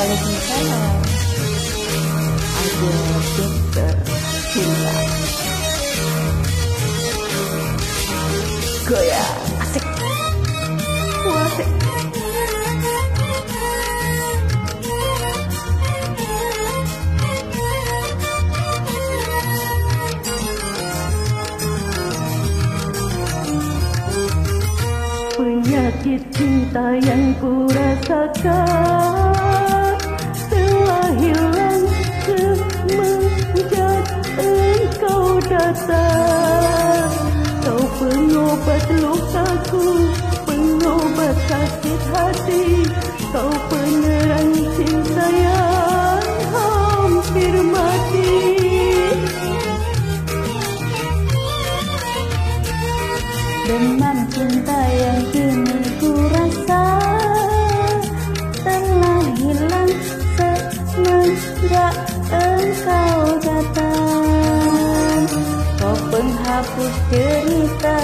Waalaikumsalam Ada dokter cinta Goyang Asik Asik Penyakit cinta yang ku rasakan Telah hilang semenjak engkau datang Kau pengobat lukaku Pengobat sakit hati Kau penerang cinta yang hampir mati Demam cinta yang kini ku rasa semenjak engkau datang. Kau penghapus cerita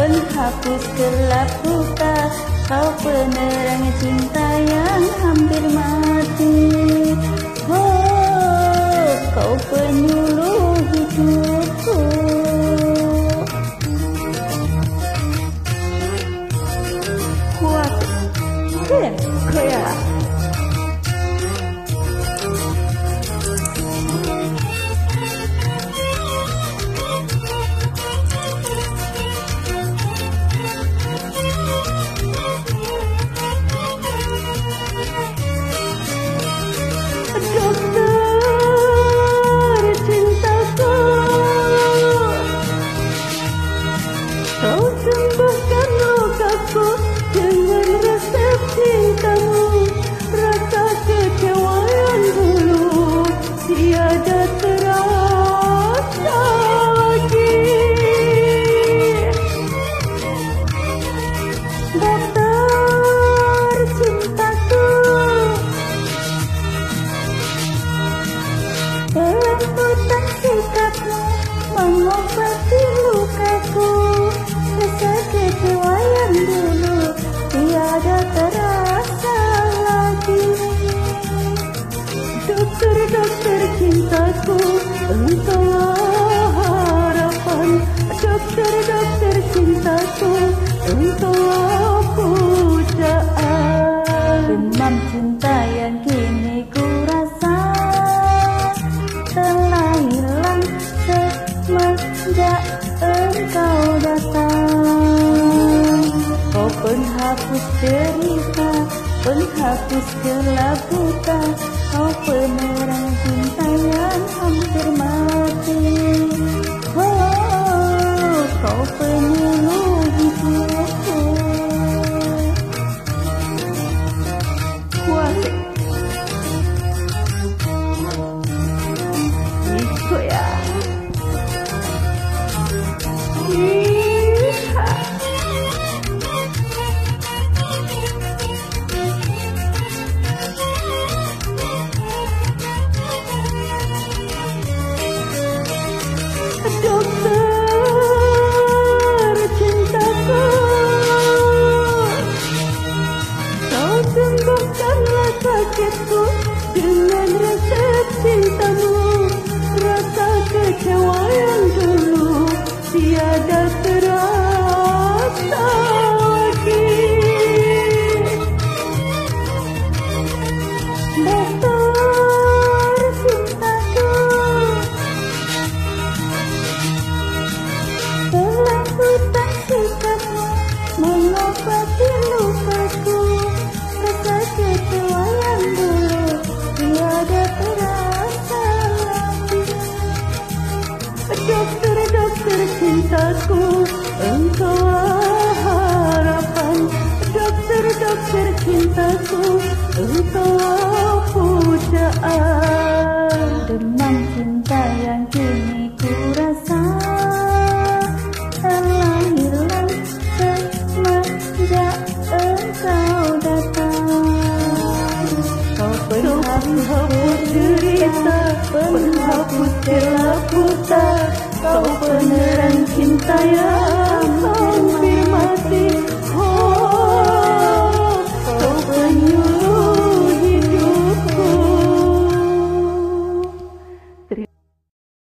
Penghapus gelap buta Kau penerang cinta cintaku Engkaulah harapan. Dokter-dokter cintaku Engkaulah pujaan. Demam cinta yang kini ku penghapus derita penghapus gelap buta kau penerang cinta yang hampir mati oh kau penyuluh cintaku engkau pujaan. Demam cinta yang kini ku rasa telah hilang semenjak engkau datang. Kau penghapus derita, penghapus gelap buta kau penerang cinta yang